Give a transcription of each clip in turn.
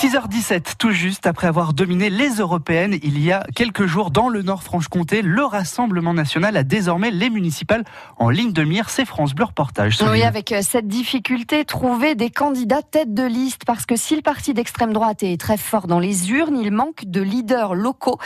6h17, tout juste après avoir dominé les européennes il y a quelques jours dans le Nord-Franche-Comté, le Rassemblement national a désormais les municipales en ligne de mire. C'est France Bleu Reportage. Oui, avec euh, cette difficulté, trouver des candidats tête de liste, parce que si le parti d'extrême droite est très fort dans les urnes, il manque de leaders locaux.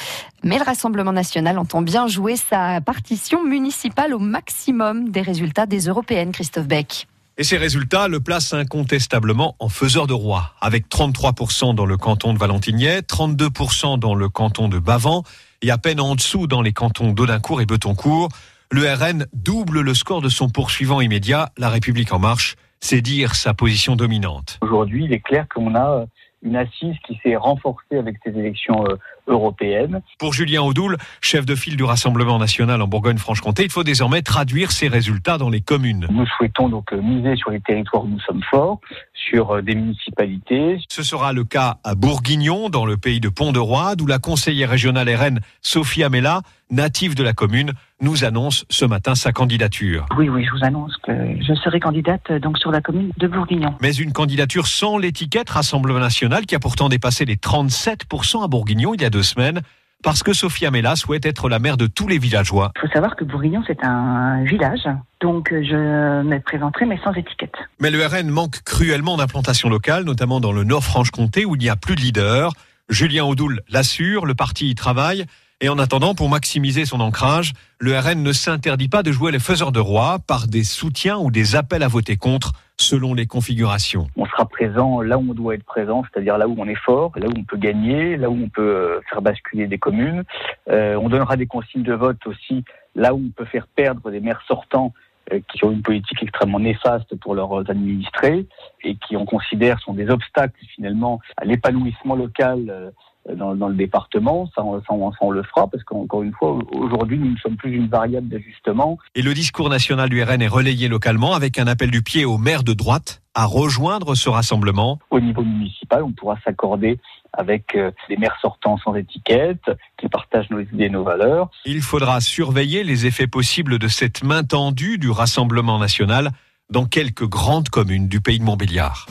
Mais le Rassemblement national entend bien jouer sa partition municipale au maximum des résultats des européennes, Christophe Beck. Et ces résultats le placent incontestablement en faiseur de roi, avec 33% dans le canton de Valentigney, 32% dans le canton de Bavant et à peine en dessous dans les cantons d'Audincourt et Betoncourt. Le RN double le score de son poursuivant immédiat, La République en marche. C'est dire sa position dominante. Aujourd'hui, il est clair qu'on a une assise qui s'est renforcée avec ces élections euh, européennes. Pour Julien Audoul, chef de file du Rassemblement national en Bourgogne-Franche-Comté, il faut désormais traduire ces résultats dans les communes. Nous souhaitons donc euh, miser sur les territoires où nous sommes forts, sur euh, des municipalités. Ce sera le cas à Bourguignon, dans le pays de Pont-de-Roi, d'où la conseillère régionale RN Sophie Amela, native de la commune, nous annonce ce matin sa candidature. Oui, oui, je vous annonce que je serai candidate euh, donc sur la commune de Bourguignon. Mais une candidature sans l'étiquette Rassemblement national qui a pourtant dépassé les 37% à Bourguignon il y a deux semaines parce que Sophia Mella souhaite être la maire de tous les villageois. Il faut savoir que Bourguignon, c'est un village, donc euh, je me présenterai, mais sans étiquette. Mais le RN manque cruellement d'implantation locale, notamment dans le Nord-Franche-Comté, où il n'y a plus de leader. Julien Audoul l'assure, le parti y travaille. Et en attendant, pour maximiser son ancrage, le RN ne s'interdit pas de jouer les faiseurs de roi par des soutiens ou des appels à voter contre selon les configurations. On sera présent là où on doit être présent, c'est-à-dire là où on est fort, là où on peut gagner, là où on peut euh, faire basculer des communes. Euh, on donnera des consignes de vote aussi là où on peut faire perdre des maires sortants euh, qui ont une politique extrêmement néfaste pour leurs administrés et qui on considère sont des obstacles finalement à l'épanouissement local dans, dans, le département, ça, ça, ça, on le fera parce qu'encore une fois, aujourd'hui, nous ne sommes plus une variable d'ajustement. Et le discours national du RN est relayé localement avec un appel du pied aux maires de droite à rejoindre ce rassemblement. Au niveau municipal, on pourra s'accorder avec euh, des maires sortants sans étiquette, qui partagent nos idées et nos valeurs. Il faudra surveiller les effets possibles de cette main tendue du Rassemblement national dans quelques grandes communes du pays de Montbéliard.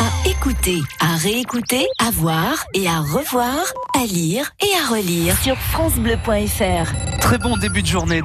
À écouter, à réécouter, à voir et à revoir, à lire et à relire sur francebleu.fr. Très bon début de journée.